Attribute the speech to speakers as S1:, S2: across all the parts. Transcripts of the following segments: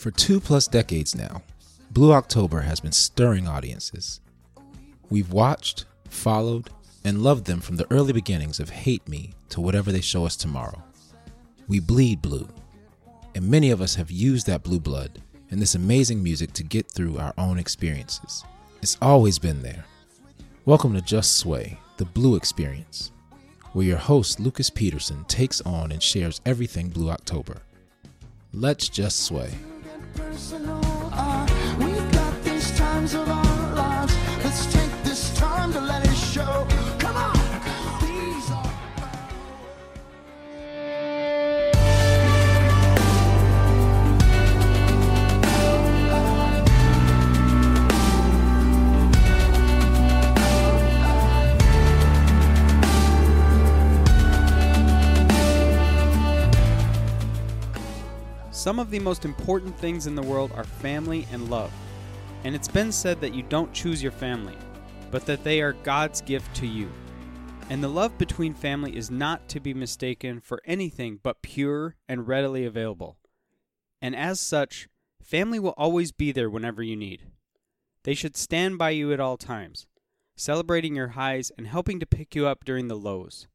S1: For two plus decades now, Blue October has been stirring audiences. We've watched, followed, and loved them from the early beginnings of Hate Me to whatever they show us tomorrow. We bleed blue, and many of us have used that blue blood and this amazing music to get through our own experiences. It's always been there. Welcome to Just Sway, the Blue Experience, where your host Lucas Peterson takes on and shares everything Blue October. Let's just sway.
S2: Personal.
S3: Some of the most important things in the world are family and love. And it's been said that you don't choose your family, but that they are God's gift to you. And the love between family is not to be mistaken for anything but pure and readily available. And as such, family will always be there whenever you need. They should stand by you at all times, celebrating your highs and helping to pick you up during the lows.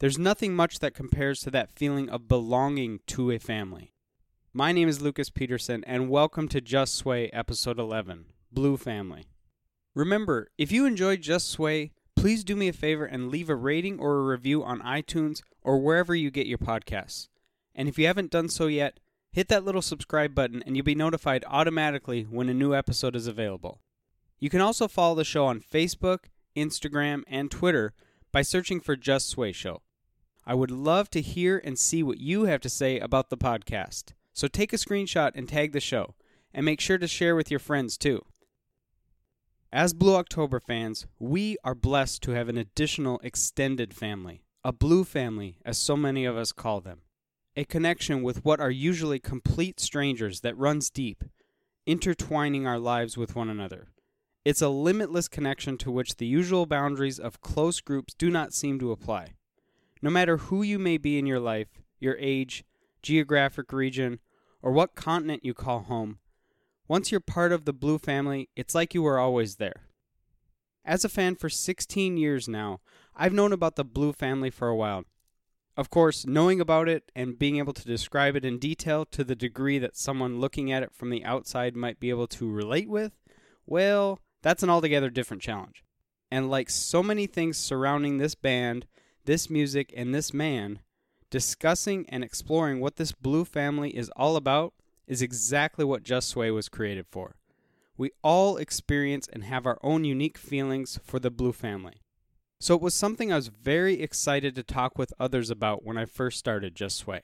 S3: There's nothing much that compares to that feeling of belonging to a family. My name is Lucas Peterson, and welcome to Just Sway, Episode 11 Blue Family. Remember, if you enjoyed Just Sway, please do me a favor and leave a rating or a review on iTunes or wherever you get your podcasts. And if you haven't done so yet, hit that little subscribe button and you'll be notified automatically when a new episode is available. You can also follow the show on Facebook, Instagram, and Twitter by searching for Just Sway Show. I would love to hear and see what you have to say about the podcast. So take a screenshot and tag the show, and make sure to share with your friends too. As Blue October fans, we are blessed to have an additional extended family, a blue family, as so many of us call them. A connection with what are usually complete strangers that runs deep, intertwining our lives with one another. It's a limitless connection to which the usual boundaries of close groups do not seem to apply. No matter who you may be in your life, your age, geographic region, or what continent you call home, once you're part of the Blue family, it's like you were always there. As a fan for 16 years now, I've known about the Blue family for a while. Of course, knowing about it and being able to describe it in detail to the degree that someone looking at it from the outside might be able to relate with, well, that's an altogether different challenge. And like so many things surrounding this band, this music, and this man, discussing and exploring what this blue family is all about is exactly what Just Sway was created for. We all experience and have our own unique feelings for the blue family. So it was something I was very excited to talk with others about when I first started Just Sway.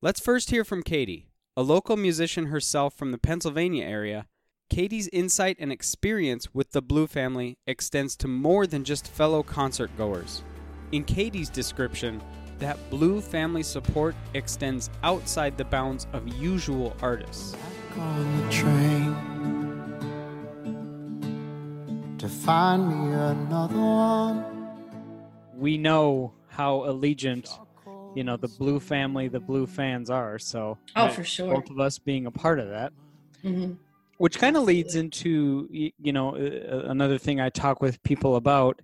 S3: Let's first hear from Katie, a local musician herself from the Pennsylvania area. Katie's insight and experience with the Blue family extends to more than just fellow concert goers. In Katie's description, that Blue family support extends outside the bounds of usual artists.
S2: Back on the train to find me another one.
S3: We know how allegiant, you know, the Blue family, the Blue fans are. So,
S4: Oh, for sure.
S3: both of us being a part of that.
S4: hmm
S3: which kind of leads into you know uh, another thing i talk with people about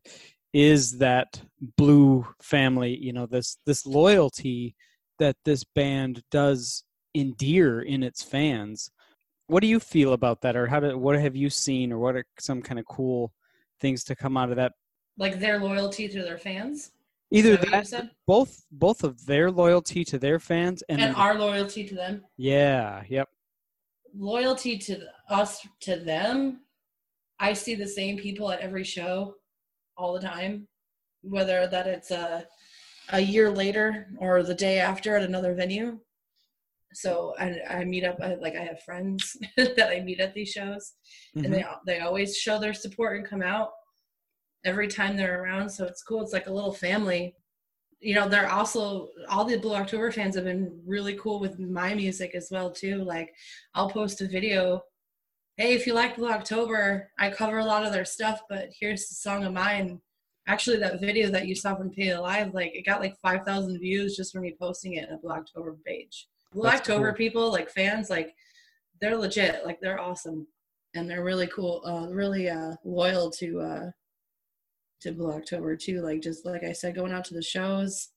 S3: is that blue family you know this this loyalty that this band does endear in its fans. What do you feel about that or how do what have you seen or what are some kind of cool things to come out of that?
S4: Like their loyalty to their fans?
S3: Either
S4: that
S3: both both of their loyalty to their fans and,
S4: and our loyalty to them.
S3: yeah yep.
S4: Loyalty to us to them. I see the same people at every show all the time, whether that it's a a year later or the day after at another venue. So I, I meet up I, like I have friends that I meet at these shows,
S3: Mhm.
S4: and they they always show their support and come out every time they're around. So it's cool. It's like a little family. You know, they're also all the Blue October fans have been really cool with my music as well too. Like I'll post a video. Hey, if you like Blue October, I cover a lot of their stuff, but here's the song of mine. Actually, that video that you saw from Pay Alive, like it got like five thousand views just from me posting it in a Blue October page. October
S3: cool.
S4: people, like fans, like they're legit. Like they're awesome, and they're really cool. Uh, really uh, loyal to uh, to Blue October too. Like just like I said, going out to the shows,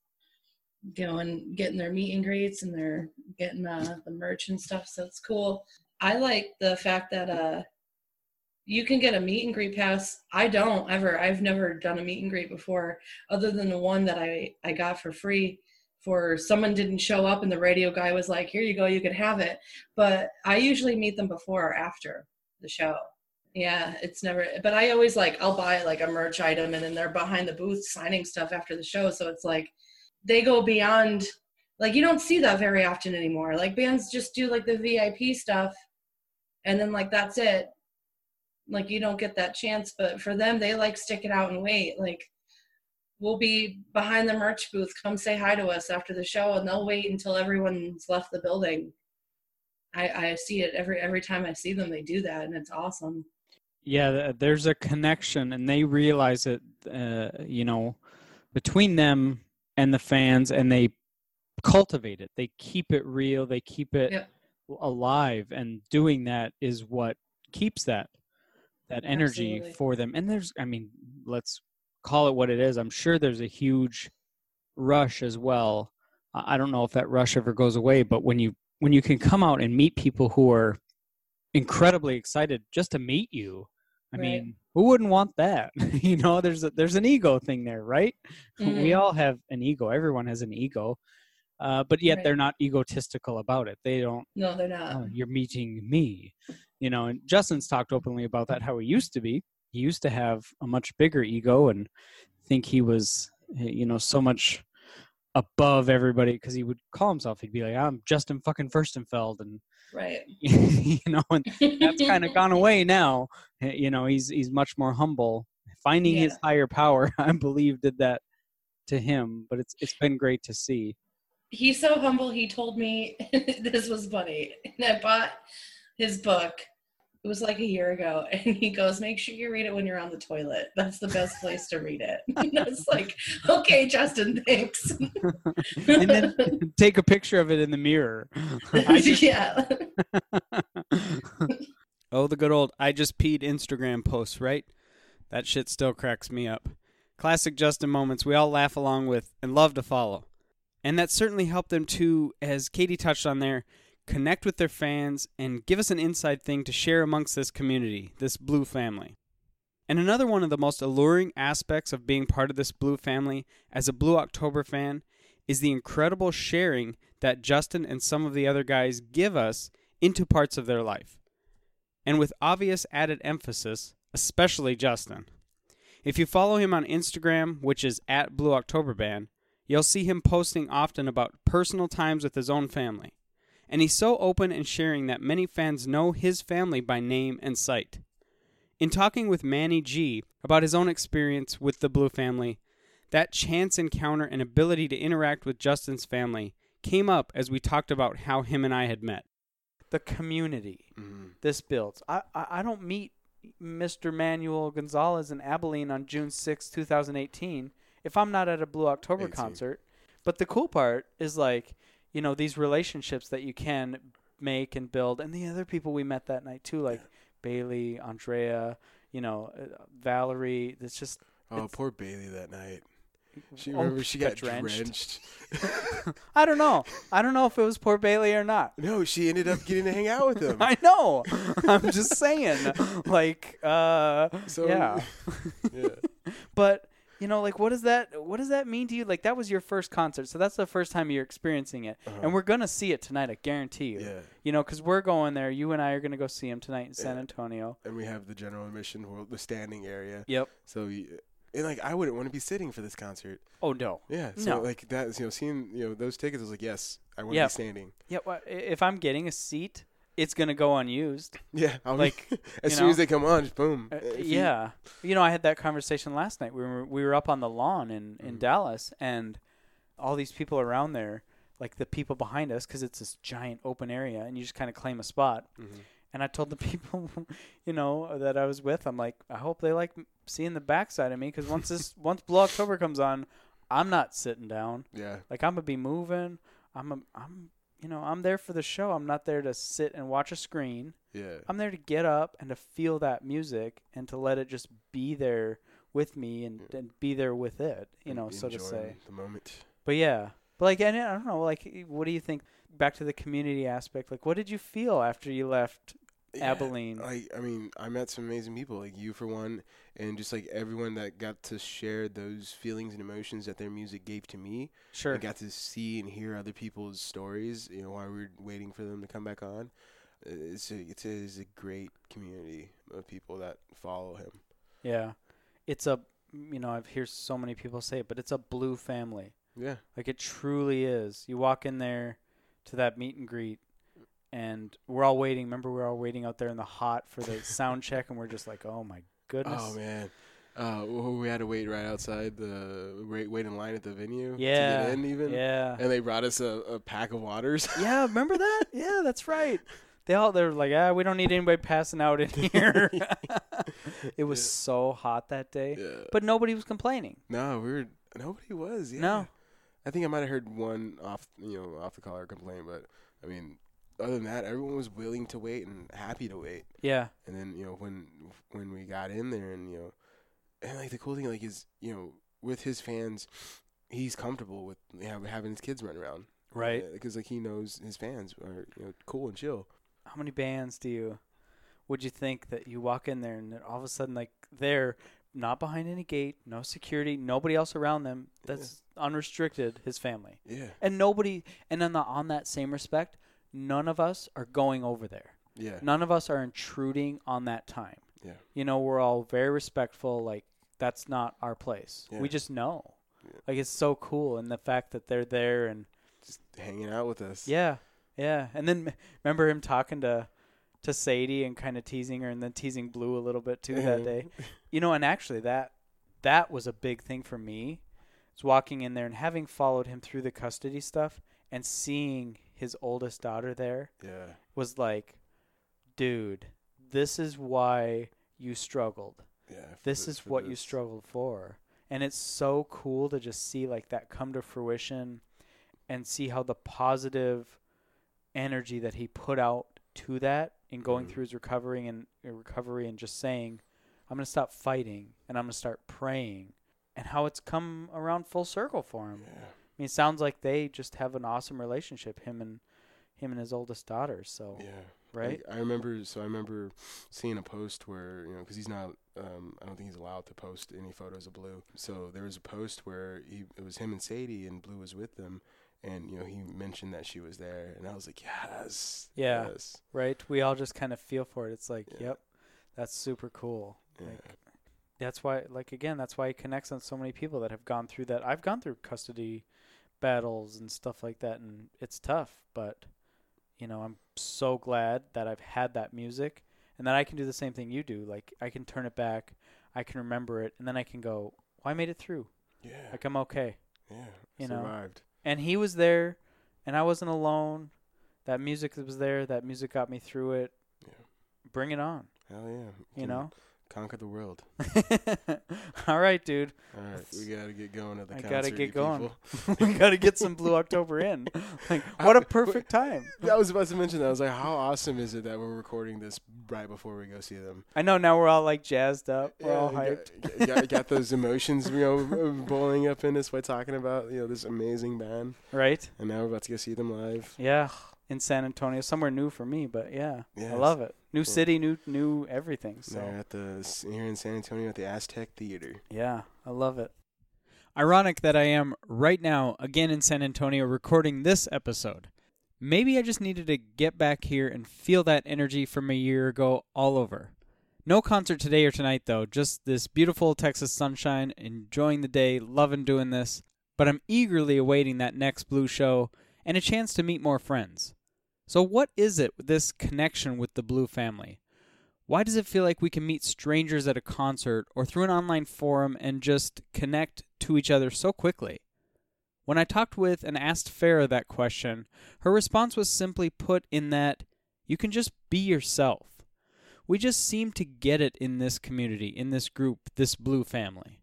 S4: going getting their meet and greets, and they're getting uh, the merch and stuff. So it's cool. I like the fact that uh, you can get a meet and greet pass. I don't ever. I've never done a meet and greet before, other than the one that I I got for free. For someone didn't show up and the radio guy was like, "Here you go, you can have it." But I usually meet them before or after the show. Yeah, it's never. But I always like I'll buy like a merch item and then they're behind the booth signing stuff after the show. So it's like they go beyond. Like you don't see that very often anymore. Like bands just do like the VIP stuff, and then like that's it like you don't get that chance but for them they like stick it out and wait like we'll be behind the merch booth come say hi to us after the show and they'll wait until everyone's left the building i i see it every every time i see them they do that and it's awesome
S3: Yeah, there's a connection, and they realize it. Uh, you know, between them and the fans, and they cultivate it. They keep it real. They keep it
S4: Yep.
S3: alive, and doing that is what keeps that that energy
S4: Absolutely.
S3: for them. And there's, I mean, let's call it what it is. I'm sure there's a huge rush as well. I don't know if that rush ever goes away, but when you when you can come out and meet people who are incredibly excited just to meet you, I
S4: Right.
S3: mean, who wouldn't want that? you know, there's a, there's an ego thing there, right? We
S4: Mhm.
S3: all have an ego. Everyone has an ego, uh, but yet
S4: Right.
S3: they're not egotistical about it. They don't.
S4: no they're not
S3: Oh, you're meeting me, you know. And Justin's talked openly about that. How he used to be. He used to have a much bigger ego and think he was, eh, you know, so much above everybody because he would call himself. He'd be like, "I'm Justin fucking Furstenfeld," and
S4: right
S3: you know, and that's kind of gone away now. Eh, You know, he's he's much more humble. Finding his higher power, I believe, did that to him. But it's it's been great to see.
S4: He's so humble he told me this was funny and i bought his book it was like a year ago and he goes make sure you read it when you're on the toilet that's the best place to read it and i was like okay justin thanks
S3: and then take a picture of it in the mirror. Just-
S4: yeah
S3: oh, the good old I just peed Instagram posts, right? That shit still cracks me up. Classic Justin moments we all laugh along with and love to follow. And that certainly helped them to, as Katie touched on there, connect with their fans and give us an inside thing to share amongst this community, this blue family. And another one of the most alluring aspects of being part of this blue family as a Blue October fan is the incredible sharing that Justin and some of the other guys give us into parts of their life. And with obvious added emphasis, especially Justin. If you follow him on Instagram, which is at Blue October Band, you'll see him posting often about personal times with his own family. And he's so open and sharing that many fans know his family by name and sight. In talking with Manny G about his own experience with the Blue family, that chance encounter and ability to interact with Justin's family came up as we talked about how him and I had met. The community mm-hmm. this builds. I, I, I don't meet Mr. Manuel Gonzalez in Abilene on June 6, 2018 if I'm not at a Blue October
S5: 18.
S3: concert. But the cool part is like, you know, these relationships that you can make and build and the other people we met that night too like Bailey, Andrea, you know, uh, Valerie, it's just
S5: Oh,
S3: It's-
S5: poor Bailey that night. She
S3: Oh,
S5: remember she got
S3: drenched.
S5: drenched.
S3: I don't know. I don't know if it was poor Bailey or not.
S5: no, she ended up getting to hang out with him.
S3: I know. I'm just saying. Like, uh,
S5: So
S3: yeah.
S5: yeah.
S3: But you know, like, what does that? What does that mean to you? Like, that was your first concert, so that's the first time you're experiencing it,
S5: Uh-huh.
S3: and we're gonna see it tonight. I guarantee you.
S5: Yeah.
S3: You know, because we're going there. You and I are gonna go see him tonight in San
S5: Yeah.
S3: Antonio.
S5: And we have the general admission, the standing area.
S3: Yep.
S5: So, you, and like, I wouldn't want to be sitting for this concert.
S3: Oh no.
S5: Yeah. So,
S3: No.
S5: like that, you know, seeing you know those tickets, I was like, yes, I want to
S3: Yep.
S5: be standing.
S3: Yeah. Well, if I'm getting a seat, it's gonna go unused.
S5: Yeah. I'll
S3: Like,
S5: as soon
S3: know,
S5: as they come on, just boom.
S3: Uh, yeah, you know, I had that conversation last night. We were we were up on the lawn in in
S5: Mhm.
S3: Dallas, and all these people around there, like the people behind us, because it's this giant open area, and you just kind of claim a spot.
S5: Mhm.
S3: And I told the people, you know, that I was with, I'm like, I hope they like seeing the backside of me, because once this once Blue October comes on, I'm not sitting down.
S5: Yeah.
S3: Like I'm gonna be moving. I'm a, I'm you know, I'm there for the show. I'm not there to sit and watch a screen.
S5: Yeah.
S3: I'm there to get up and to feel that music and to let it just be there with me and,
S5: Yeah.
S3: and be there with it, you
S5: And
S3: know, so to say.
S5: the moment.
S3: But yeah, but like, and I don't know, like, what do you think? Back to the community aspect, like, what did you feel after you left
S5: Yeah,
S3: Abilene?
S5: Like I mean, I met some amazing people, like you for one, and just like everyone that got to share those feelings and emotions that their music gave to me.
S3: Sure.
S5: I got to see and hear other people's stories. You know, while we were waiting for them to come back on. It's a it's a, it's a great community of people that follow him.
S3: Yeah, it's a you know I've heard so many people say it, but it's a blue family.
S5: Yeah.
S3: Like it truly is. You walk in there to that meet and greet, and we're all waiting. Remember, we're all waiting out there in the hot for the sound check, and we're just like, oh my goodness.
S5: Oh man. Uh, we had to wait right outside the wait, wait in line at the venue
S3: Yeah.
S5: to get in even.
S3: Yeah.
S5: And they brought us a, a pack of waters.
S3: yeah. Remember that? Yeah, that's right. They all they're like, ah, we don't need anybody passing out in here. it was
S5: Yeah.
S3: so hot that day,
S5: yeah.
S3: but nobody was complaining.
S5: No, we were nobody was. Yeah.
S3: No.
S5: I think I might have heard one off you know off the collar complaint, but I mean, other than that, everyone was willing to wait and happy to wait.
S3: Yeah.
S5: And then you know when when we got in there and you know, and like the cool thing like is you know with his fans, he's comfortable with you know, having his kids run around.
S3: Right.
S5: Because like he knows his fans are you know cool and chill.
S3: how many bands do you would you think that you walk in there and then all of a sudden like they're not behind any gate no security nobody else around them that's unrestricted his family
S5: Yeah.
S3: and nobody and on the on that same respect none of us are going over there
S5: Yeah.
S3: none of us are intruding on that time
S5: Yeah.
S3: you know we're all very respectful like that's not our place
S5: Yeah.
S3: we just know
S5: Yeah.
S3: like it's so cool and the fact that they're there and
S5: Just hanging out with us.
S3: yeah, yeah. And then m- remember him talking to to Sadie and kind of teasing her, and then teasing Blue a little bit too that day. You know, and actually that that was a big thing for me. Was walking in there and having followed him through the custody stuff and seeing his oldest daughter there
S5: Yeah.
S3: was like, dude, this is why you struggled.
S5: Yeah.
S3: This
S5: the-
S3: is what you struggled for. And it's so cool to just see like that come to fruition and see how the positive energy that he put out to that in going
S5: Mhm.
S3: through his recovery and uh, recovery and just saying, I'm going to stop fighting and I'm going to start praying and how it's come around full circle for him.
S5: Yeah.
S3: I mean, it sounds like they just have an awesome relationship him and him and his oldest daughter, so
S5: Yeah.
S3: right?
S5: Like, I remember. So I remember seeing a post where you know because he's not. Um, I don't think he's allowed to post any photos of Blue. So there was a post where he it was him and Sadie and Blue was with them, and you know he mentioned that she was there, and I was like, yes,
S3: Yeah.
S5: yes,
S3: right? We all just kind of feel for it. It's like,
S5: Yeah.
S3: yep. That's super cool.
S5: yeah,
S3: Like, that's why like again that's why he connects on so many people that have gone through that i've gone through custody battles and stuff like that and it's tough but you know i'm so glad that i've had that music and that i can do the same thing you do like i can turn it back i can remember it and then i can go well, i made it through
S5: yeah,
S3: like i'm okay
S5: yeah.
S3: you know.
S5: survived.
S3: and he was there and i wasn't alone that music was there that music got me through it
S5: Yeah.
S3: bring it on
S5: Hell yeah,
S3: you
S5: can
S3: know
S5: conquer the world.
S3: all right dude
S5: All right, we gotta get going at the
S3: I
S5: concert.
S3: gotta get going. we got to get some Blue October in. Like, what a perfect time.
S5: I was about to mention that. I was like, how awesome is it that we're recording this right before we go see them?
S3: I know now we're all like jazzed up. We're all hyped.
S5: Got, got, got those emotions, you know, uh, boiling up in us by talking about you know this amazing band,
S3: Right?
S5: and now we're about to go see them live.
S3: Yeah. In San Antonio, somewhere new for me, but yeah,
S5: Yeah,
S3: I love it. New
S5: Yeah.
S3: city, new new everything. So
S5: They're at the here in San Antonio at the Aztec Theater.
S3: yeah, I love it. Ironic that I am right now again in San Antonio recording this episode. Maybe I just needed to get back here and feel that energy from a year ago all over. No concert today or tonight, though. Just this beautiful Texas sunshine, enjoying the day, loving doing this. But I'm eagerly awaiting that next Blue show and a chance to meet more friends. So, what is it with this connection with the Blue family? Why does it feel like we can meet strangers at a concert or through an online forum and just connect to each other so quickly? When I talked with and asked Farah that question, her response was simply put in that you can just be yourself. We just seem to get it in this community, in this group, this blue family.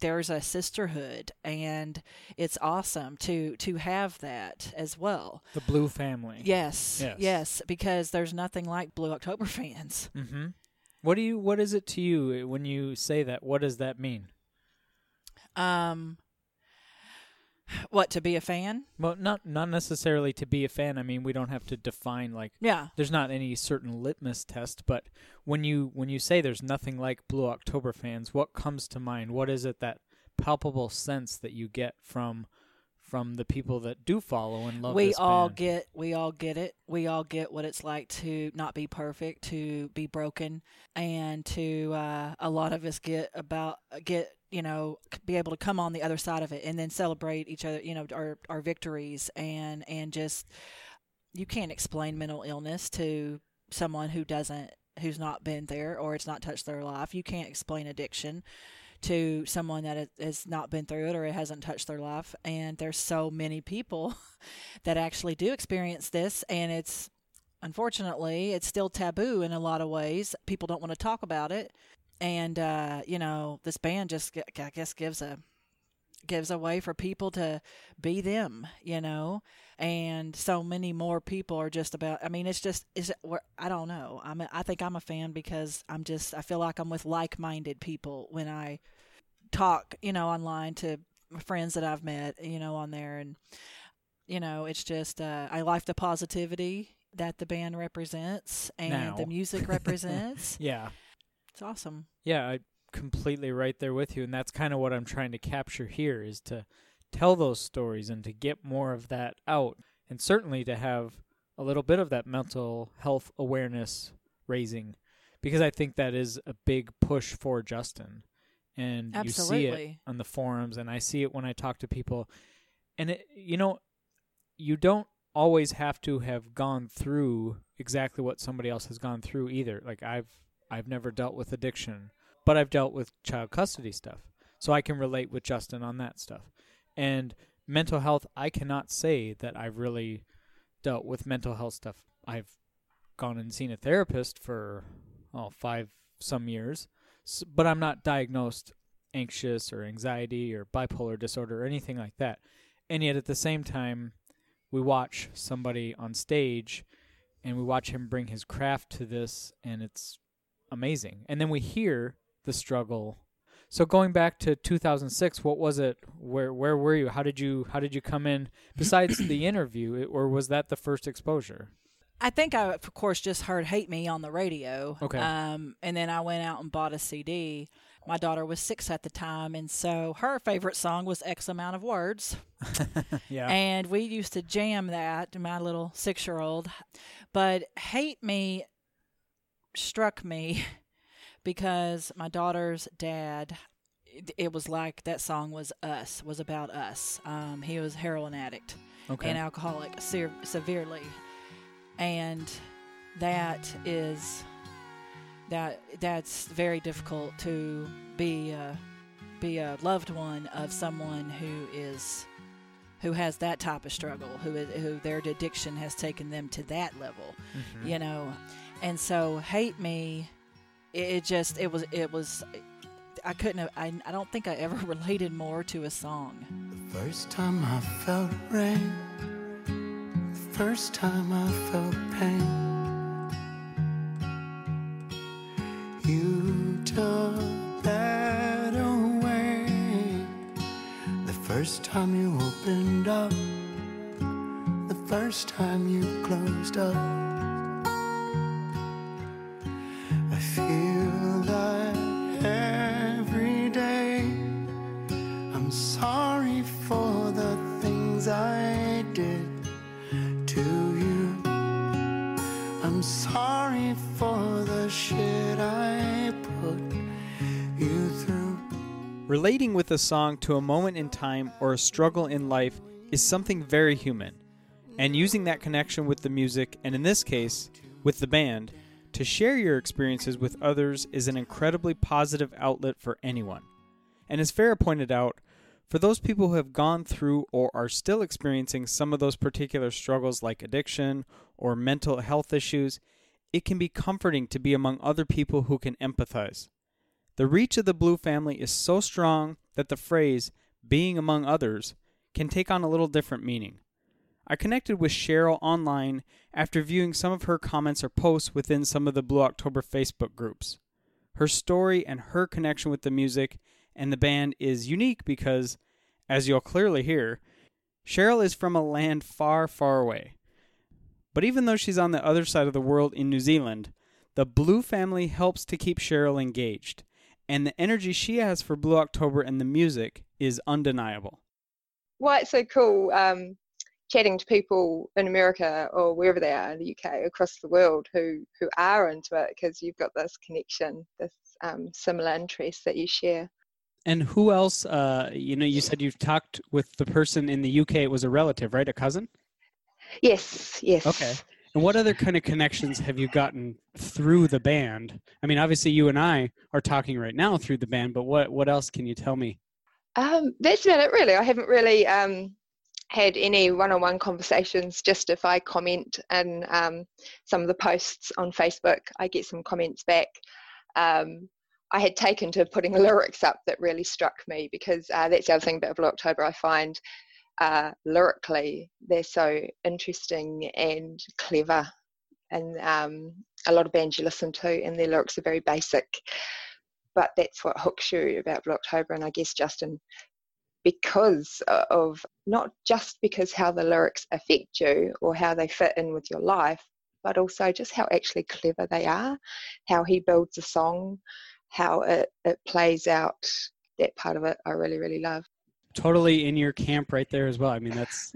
S6: There's a sisterhood and it's awesome to to have that as well.
S7: The Blue family.
S6: Yes.
S7: Yes.
S6: Yes, because there's nothing like Blue October fans.
S7: Mm-hmm. What do you? What is it to you when you say that? What does that mean?
S6: Um what to be a fan?
S7: Well, not not necessarily to be a fan. I mean, we don't have to define like.
S6: Yeah.
S7: There's not any certain litmus test, but when you when you say there's nothing like Blue October fans, what comes to mind? What is it that palpable sense that you get from from the people that do follow and love
S6: we all
S7: band?
S6: get we all get it. We all get what it's like to not be perfect to be broken and to uh, a lot of us get about get you know be able to come on the other side of it and then celebrate each other you know our our victories and and just you can't explain mental illness to someone who doesn't who's not been there or it's not touched their life. You can't explain addiction to someone that has- not been through it or it hasn't touched their life. And there's so many people that actually do experience this. And it's unfortunately it's still taboo in a lot of ways. People don't want to talk about it. And uh, you know this band just I guess gives a gives a way for people to be them you know and so many more people are just about i mean it's just is it i don't know. I'm a, i think i'm a fan because i'm just i feel like i'm with like-minded people when i talk you know online to friends that i've met you know on there. And you know it's just uh, i like the positivity that the band represents and
S7: Now.
S6: the music represents.
S7: Yeah.
S6: it's awesome.
S7: Yeah, I completely right there with you, and that's kind of what I'm trying to capture here is to tell those stories and to get more of that out, and certainly to have a little bit of that mental health awareness raising, because I think that is a big push for Justin, and you see it on the forums, and I see it when I talk to people, and it, you know, you don't always have to have gone through exactly what somebody else has gone through either. Like I've I've never dealt with addiction, but I've dealt with child custody stuff. So I can relate with Justin on that stuff. And mental health, I cannot say that I've really dealt with mental health stuff. I've gone and seen a therapist for oh, five some years, but I'm not diagnosed anxious or anxiety or bipolar disorder or anything like that. And yet at the same time, we watch somebody on stage and we watch him bring his craft to this and it's amazing. And then we hear the struggle. So going back to 2006, what was it? Where where were you? How did you how did you come in besides the interview or was that the first exposure?
S6: I think I, of course, just heard "Hate Me" on the radio.
S7: Okay.
S6: Um, and then I went out and bought a CD. My daughter was six at the time, and so her favorite song was "X Amount of Words,"
S7: Yeah.
S6: and we used to jam that. To my little six-year-old, but "Hate Me" struck me because my daughter's dad. It, was like that song was us, was about us. Um, he was a heroin addict
S7: okay.
S6: and alcoholic se- severely and that is that that's very difficult to be a, be a loved one of someone who is who has that type of struggle who is, who their addiction has taken them to that level
S7: Mhm.
S6: you know and so hate me it, it just it was it was i couldn't have I, I don't think i ever related more to a song
S2: The first time I felt rain, the first time I felt pain. You took that away. The first time you opened up, the first time you closed up. I feel
S3: Relating with a song to a moment in time or a struggle in life is something very human, and using that connection with the music, and in this case, with the band, to share your experiences with others is an incredibly positive outlet for anyone. And as Farah pointed out, for those people who have gone through or are still experiencing some of those particular struggles like addiction or mental health issues, it can be comforting to be among other people who can empathize. The reach of the Blue family is so strong that the phrase being among others can take on a little different meaning. I connected with Cheryl online after viewing some of her comments or posts within some of the Blue October Facebook groups. Her story and her connection with the music and the band is unique because, as you'll clearly hear, Cheryl is from a land far, far away. But even though she's on the other side of the world in New Zealand, the Blue family helps to keep Cheryl engaged, and the energy she has for Blue October and the music is undeniable.
S8: Why it's so cool um, chatting to people in America or wherever they are in the UK, across the world, who who are into it because you've got this connection, this um, similar interest that you share.
S7: And who else? Uh, you know, you said you've talked with the person in the UK. It was a relative, right? A cousin.
S8: Yes, yes.
S7: Okay. And what other kind of connections have you gotten through the band? I mean, obviously you and I are talking right now through the band, but what what else can you tell me?
S8: Um, that's about it, really. I haven't really um, had any one-on-one conversations. Just if I comment and um, some of the posts on Facebook, I get some comments back. Um, I had taken to putting lyrics up that really struck me because uh, that's the other thing about Blue October. I find uh, lyrically they're so interesting and clever, and um, a lot of bands you listen to and their lyrics are very basic, but that's what hooks you about Blue October. And I guess Justin, because of not just because how the lyrics affect you or how they fit in with your life, but also just how actually clever they are, how he builds a song, how it, it plays out. That part of it I really, really love
S7: totally in your camp right there as well. I mean, that's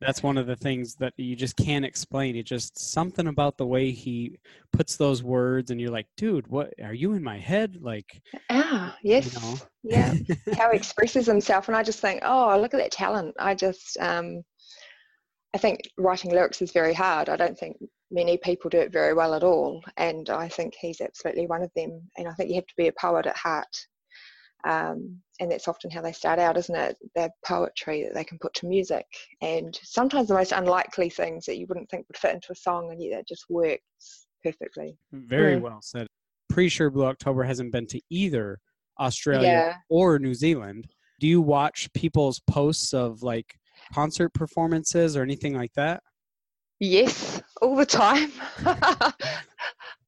S7: that's one of the things that you just can't explain. It just something about the way he puts those words, and you're like, dude, what are you in my head? Like,
S8: ah, yes, you know. yeah, how he expresses himself, and I just think, oh, look at that talent. I just, um, I think writing lyrics is very hard. I don't think many people do it very well at all, and I think he's absolutely one of them. And I think you have to be a poet at heart um, and that's often how they start out, isn't it? Their poetry that they can put to music, and sometimes the most unlikely things that you wouldn't think would fit into a song, and yet it just works perfectly.
S7: Very well said. Pretty sure Blue October hasn't been to either Australia yeah. or New Zealand. Do you watch people's posts of like concert performances or anything like that?
S8: Yes, all the time.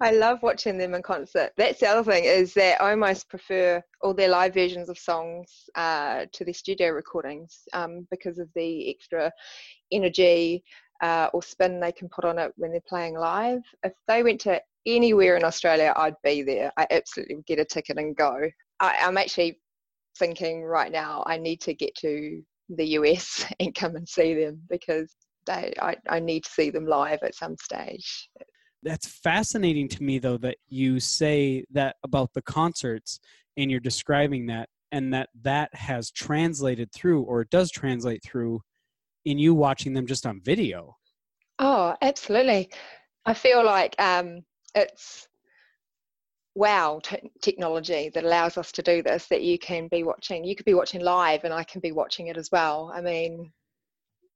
S8: I love watching them in concert. That's the other thing is that I almost prefer all their live versions of songs uh, to their studio recordings um, because of the extra energy uh, or spin they can put on it when they're playing live. If they went to anywhere in Australia, I'd be there. I absolutely would get a ticket and go. I, I'm actually thinking right now I need to get to the US and come and see them because they I, I need to see them live at some stage
S7: that's fascinating to me though that you say that about the concerts and you're describing that and that that has translated through or it does translate through in you watching them just on video.
S8: Oh absolutely. I feel like um, it's wow technology that allows us to do this that you can be watching you could be watching live and i can be watching it as well. I mean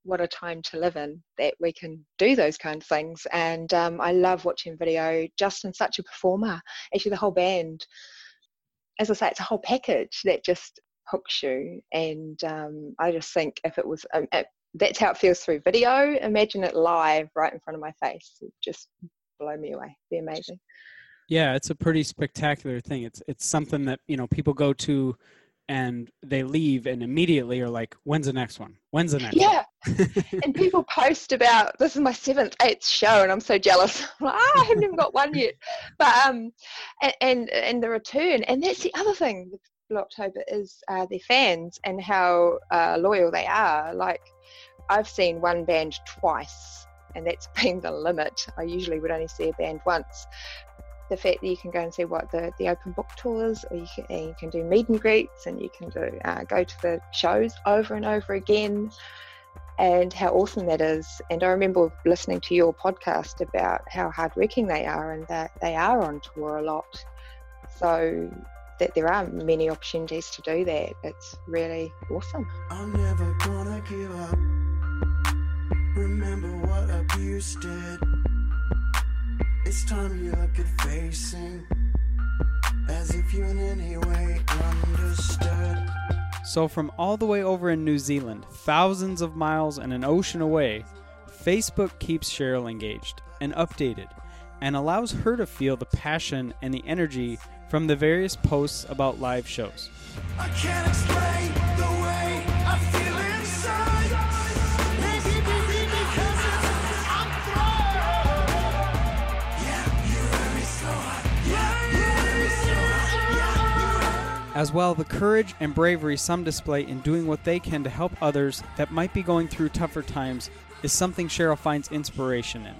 S8: what a time to live in that we can do those kind of things. And um, I love watching video. Justin's such a performer. Actually, the whole band, as I say, it's a whole package that just hooks you. And um, I just think if it was, um, it, that's how it feels through video. Imagine it live right in front of my face. It just blow me away. Be amazing.
S7: Yeah, it's a pretty spectacular thing. It's it's something that you know people go to and they leave and immediately are like, when's the next one? When's the next
S8: yeah. and people post about this is my seventh, eighth show, and I'm so jealous. Like, oh, I haven't even got one yet. But um, and, and and the return, and that's the other thing with Blue October is uh, their fans and how uh, loyal they are. Like I've seen one band twice, and that's been the limit. I usually would only see a band once, the fact that you can go and see what the, the open book tours, or you can, you can do meet and greets, and you can do uh, go to the shows over and over again, and how awesome that is. And I remember listening to your podcast about how hardworking they are, and that they are on tour a lot. So that there are many opportunities to do that. It's really awesome. I'm never gonna give up. Remember what abuse did. It's time you look at facing as if you in any way understood.
S3: So, from all the way over in New Zealand, thousands of miles and an ocean away, Facebook keeps Cheryl engaged and updated and allows her to feel the passion and the energy from the various posts about live shows. As well, the courage and bravery some display in doing what they can to help others that might be going through tougher times is something Cheryl finds inspiration in.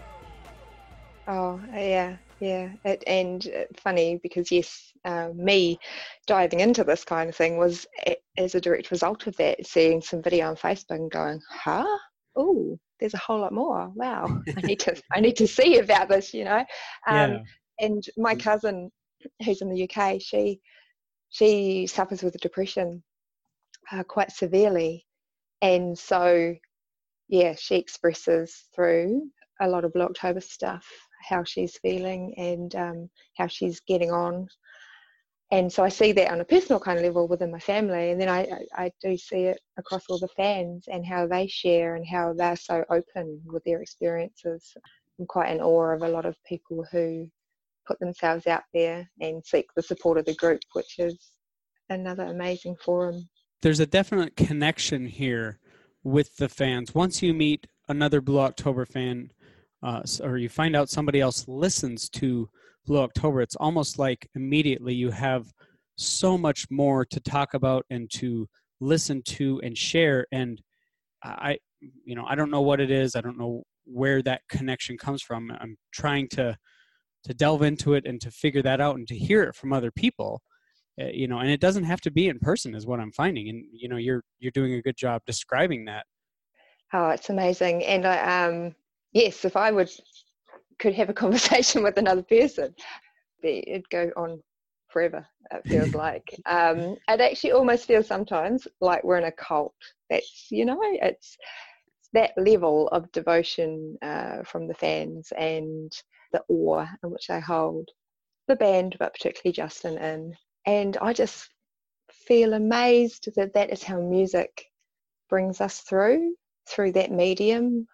S8: Oh, yeah, yeah. It, and uh, funny because, yes, uh, me diving into this kind of thing was a, as a direct result of that, seeing some video on Facebook and going, huh? Oh, there's a whole lot more. Wow, I need to, I need to see about this, you know. Um,
S7: Yeah.
S8: And my cousin, who's in the UK, she she suffers with depression uh, quite severely, and so yeah, she expresses through a lot of Blue October stuff how she's feeling and um, how she's getting on. And so I see that on a personal kind of level within my family, and then I, I do see it across all the fans and how they share and how they're so open with their experiences. I'm quite in awe of a lot of people who put themselves out there and seek the support of the group, which is another amazing forum.
S3: There's a definite connection here with the fans. Once you meet another Blue October fan, uh, or you find out somebody else listens to Blue October, it's almost like immediately you have so much more to talk about and to listen to and share. And I, you know, I don't know what it is. I don't know where that connection comes from. I'm trying to to delve into it and to figure that out and to hear it from other people uh, you know and it doesn't have to be in person is what i'm finding and you know you're you're doing a good job describing that
S8: Oh, it's amazing. And I, um, yes, if I would could have a conversation with another person, it'd go on forever. It feels like. Um, it actually almost feels sometimes like we're in a cult. That's you know, it's that level of devotion uh, from the fans and the awe in which they hold the band, but particularly Justin in. And I just feel amazed that that is how music brings us through through that medium.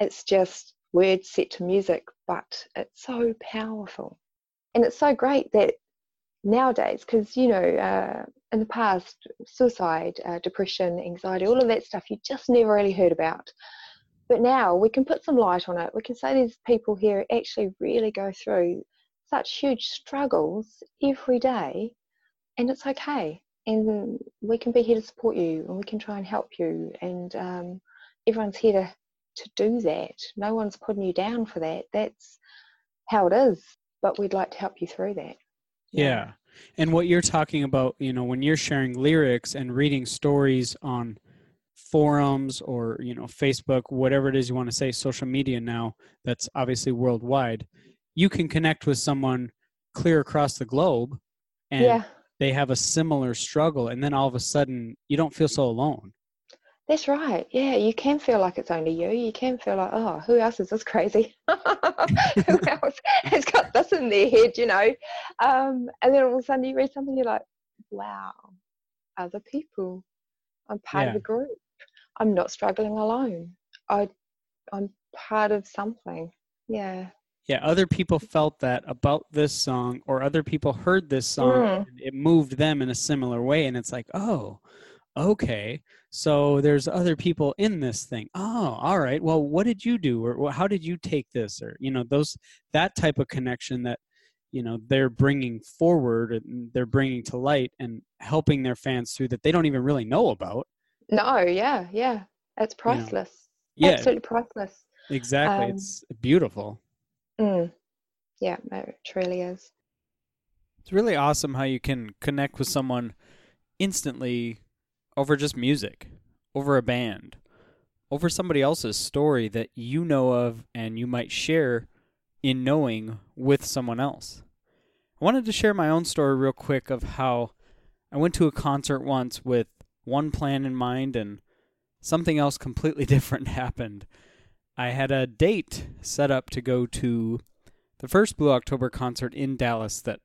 S8: It's just words set to music, but it's so powerful. And it's so great that nowadays, because, you know, uh, in the past, suicide, uh, depression, anxiety, all of that stuff you just never really heard about. But now we can put some light on it. We can say these people here actually really go through such huge struggles every day, and it's okay. And we can be here to support you, and we can try and help you. And um, everyone's here to, to do that. No one's putting you down for that. That's how it is. But we'd like to help you through that.
S3: yeah and what you're talking about you know when you're sharing lyrics and reading stories on forums or you know facebook whatever it is you want to say social media now that's obviously worldwide you can connect with someone clear across the globe and
S8: yeah,
S3: they have a similar struggle and then all of a sudden you don't feel so alone
S8: that's right. Yeah, you can feel like it's only you. You can feel like, oh, who else is this crazy? who else has got this in their head, you know? Um, and then all of a sudden you read something, you're like, wow, other people. I'm part of
S3: Yeah.
S8: a group. I'm not struggling alone. I, I'm part of something. Yeah.
S3: yeah other people felt that about this song or other people heard this song
S8: Mm.
S3: and it moved them in a similar way and it's like oh okay so there's other people in this thing oh all right well what did you do or how did you take this or you know those that type of connection that you know they're bringing forward and they're bringing to light and helping their fans through that they don't even really know about
S8: No, yeah, yeah. It's priceless.
S3: yeah
S8: Absolutely priceless.
S3: exactly
S8: Um,
S3: it's beautiful
S8: Mm. Yeah, it truly is.
S3: It's really awesome how you can connect with someone instantly over just music, over a band, over somebody else's story that you know of and you might share in knowing with someone else. I wanted to share my own story real quick of how I went to a concert once with one plan in mind and something else completely different happened. I had a date set up to go to the first Blue October concert in Dallas that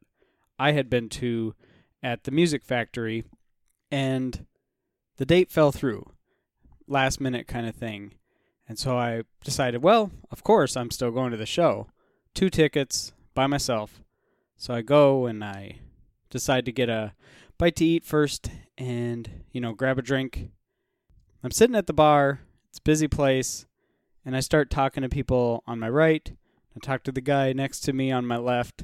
S3: I had been to at the Music Factory, and the date fell through, last minute kind of thing. And so I decided, well, of course, I'm still going to the show. Two tickets by myself. So I go and I decide to get a bite to eat first and, you know, grab a drink. I'm sitting at the bar, it's a busy place, and I start talking to people on my right. I talk to the guy next to me on my left,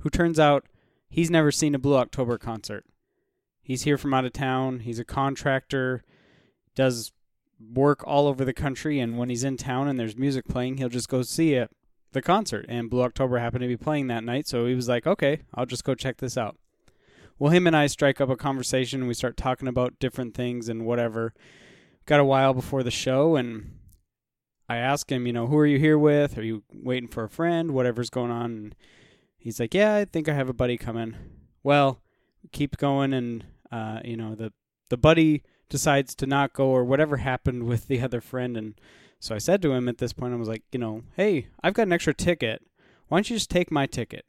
S3: who turns out he's never seen a Blue October concert. He's here from out of town. He's a contractor, does work all over the country, and when he's in town and there's music playing, he'll just go see it, the concert. And Blue October happened to be playing that night, so he was like, okay, I'll just go check this out. Well, him and I strike up a conversation, and we start talking about different things and whatever. Got a while before the show, and I ask him, you know, who are you here with? Are you waiting for a friend? Whatever's going on. And he's like, yeah, I think I have a buddy coming. Well, keep going, and uh, you know, the the buddy decides to not go or whatever happened with the other friend and so I said to him at this point I was like, you know, hey, I've got an extra ticket. Why don't you just take my ticket?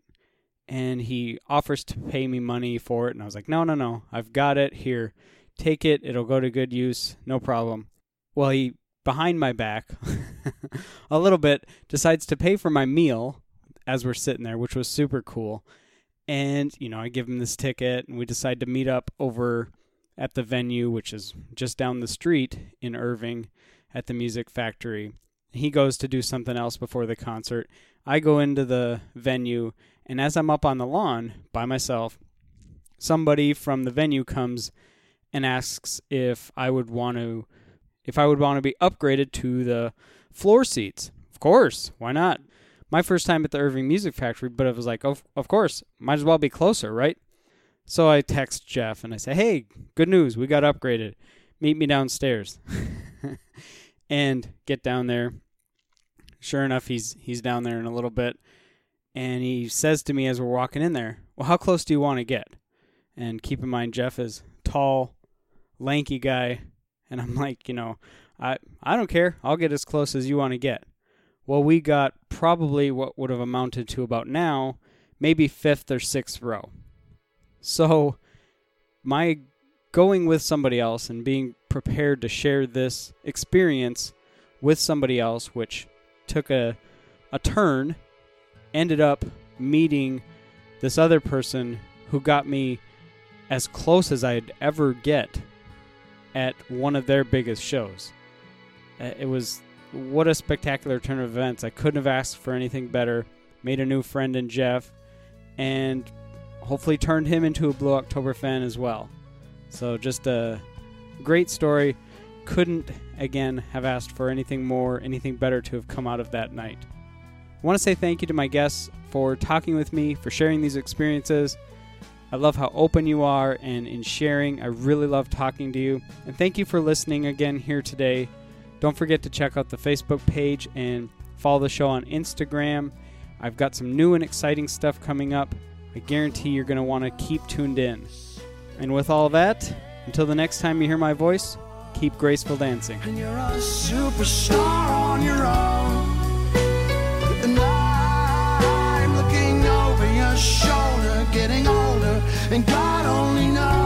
S3: And he offers to pay me money for it and I was like, "No, no, no. I've got it here. Take it. It'll go to good use. No problem." Well, he behind my back a little bit decides to pay for my meal as we're sitting there, which was super cool. And, you know, I give him this ticket and we decide to meet up over at the venue, which is just down the street in Irving at the Music Factory. He goes to do something else before the concert. I go into the venue, and as I'm up on the lawn by myself, somebody from the venue comes and asks if I would want to if I would want to be upgraded to the floor seats. Of course, why not? my first time at the Irving Music Factory, but it was like, of, of course, might as well be closer, right? So I text Jeff and I say, hey, good news, we got upgraded. Meet me downstairs. and get down there. Sure enough, he's he's down there in a little bit, and he says to me as we're walking in there, "Well, how close do you want to get?" And keep in mind, Jeff is tall, lanky guy, and I'm like, you know, I I don't care. I'll get as close as you want to get. Well, we got probably what would have amounted to about now, maybe fifth or sixth row. So, my going with somebody else and being prepared to share this experience with somebody else, which took a, a turn, ended up meeting this other person who got me as close as I'd ever get at one of their biggest shows. Uh, it was what a spectacular turn of events. I couldn't have asked for anything better. Made a new friend in Jeff, and hopefully turned him into a Blue October fan as well. So just a great story. Couldn't, again, have asked for anything more, anything better to have come out of that night. I want to say thank you to my guests for talking with me, for sharing these experiences. I love how open you are and in sharing. I really love talking to you. And thank you for listening again here today. Don't forget to check out the Facebook page and follow the show on Instagram. I've got some new and exciting stuff coming up. I guarantee you're going to want to keep tuned in. And with all that, until the next time you hear my voice, keep graceful dancing.
S2: And you're a superstar on your own. And I'm looking over your shoulder, getting older, and God only knows.